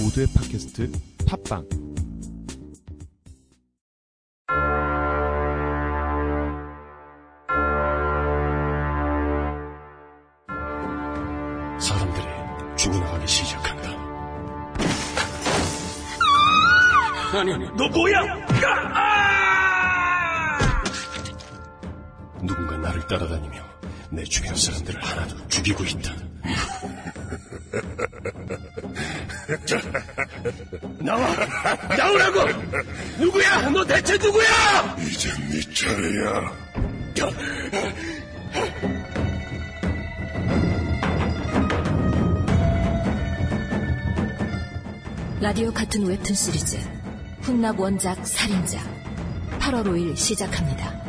모두의 팟캐스트 팟빵 사람들이 죽어나가기 시작한다. 아니, 너 뭐야? 아! 누군가 나를 따라다니며 내 주변 사람들을 하나둘 죽이고 있다. 나와! 나오라고! 누구야? 너 대체 누구야? 이제 네 차례야. 라디오 같은 웹툰 시리즈 훈납 원작 살인자 8월 5일 시작합니다.